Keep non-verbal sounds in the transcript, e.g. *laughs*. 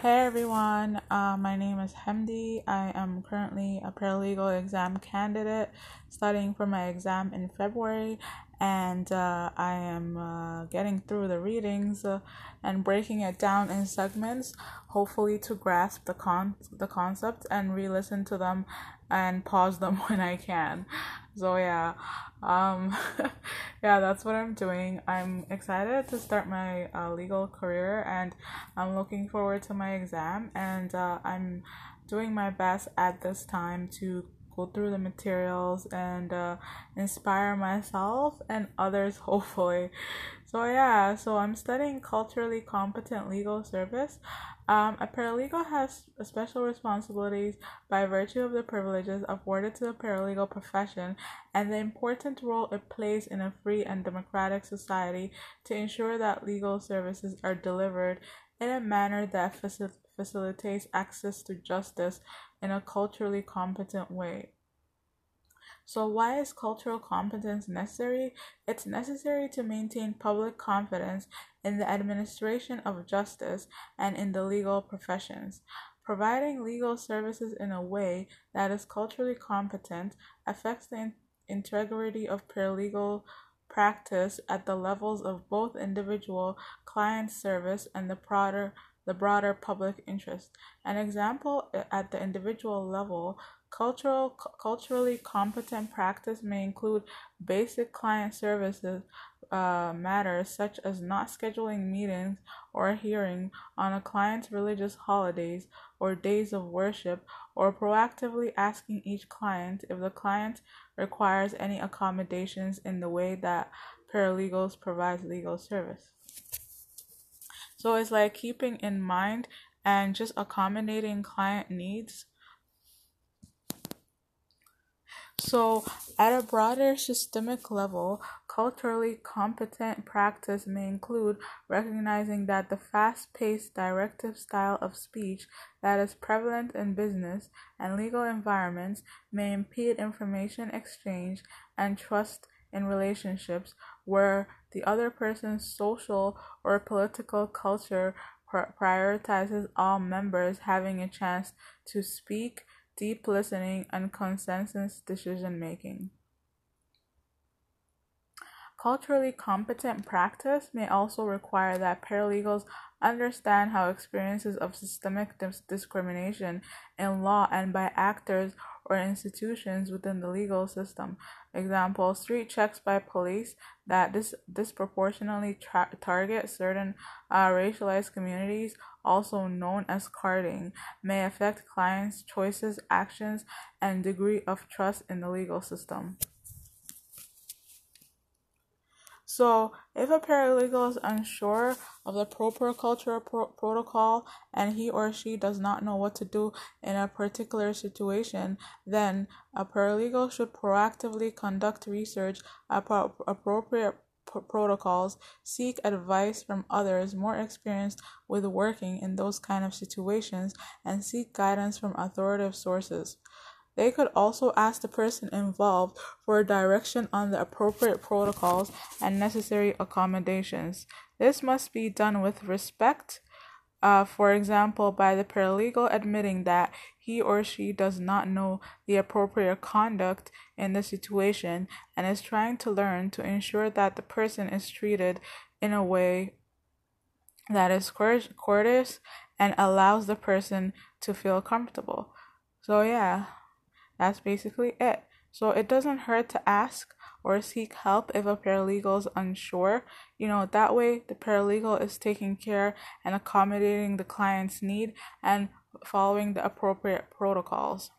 Hey everyone, uh, my name is Hemdi. I am currently a paralegal exam candidate studying for my exam in February, and uh, I am uh, getting through the readings uh, and breaking it down in segments, hopefully to grasp the con the concept and re-listen to them and pause them *laughs* when I can. So yeah, um, *laughs* yeah, that's what I'm doing. I'm excited to start my uh, legal career, and I'm looking forward to my exam. And uh, I'm doing my best at this time to go through the materials and uh, inspire myself and others, *laughs* hopefully. So yeah, so I'm studying culturally competent legal service. Um, a paralegal has special responsibilities by virtue of the privileges afforded to the paralegal profession and the important role it plays in a free and democratic society to ensure that legal services are delivered in a manner that facilitates access to justice in a culturally competent way. So, why is cultural competence necessary? It's necessary to maintain public confidence in the administration of justice and in the legal professions. Providing legal services in a way that is culturally competent affects the integrity of paralegal practice at the levels of both individual client service and the broader the broader public interest. An example eh, at the individual level Cultural, culturally competent practice may include basic client services uh, matters such as not scheduling meetings or a hearing on a client's religious holidays or days of worship, or proactively asking each client if the client requires any accommodations in the way that paralegals provide legal service. So it's like keeping in mind and just accommodating client needs So, at a broader systemic level, culturally competent practice may include recognizing that the fast paced directive style of speech that is prevalent in business and legal environments may impede information exchange and trust in relationships where the other person's social or political culture prioritizes all members having a chance to speak deep listening, and consensus decision making. Culturally competent practice may also require that paralegals understand how experiences of systemic dis- discrimination in law and by actors or institutions within the legal system. Example, street checks by police that dis- disproportionately tra- target certain uh, racialized communities, also known as carding, may affect clients' choices, actions, and degree of trust in the legal system. So, if a paralegal is unsure of the proper cultural pro- protocol and he or she does not know what to do in a particular situation, then a paralegal should proactively conduct research about appropriate protocols, seek advice from others more experienced with working in those kind of situations, and seek guidance from authoritative sources. They could also ask the person involved for direction on the appropriate protocols and necessary accommodations. This must be done with respect, uh, for example, by the paralegal admitting that he or she does not know the appropriate conduct in the situation and is trying to learn to ensure that the person is treated in a way that is courteous and allows the person to feel comfortable. So, yeah. That's basically it. So it doesn't hurt to ask or seek help if a paralegal is unsure. You know, that way the paralegal is taking care and accommodating the client's need and following the appropriate protocols.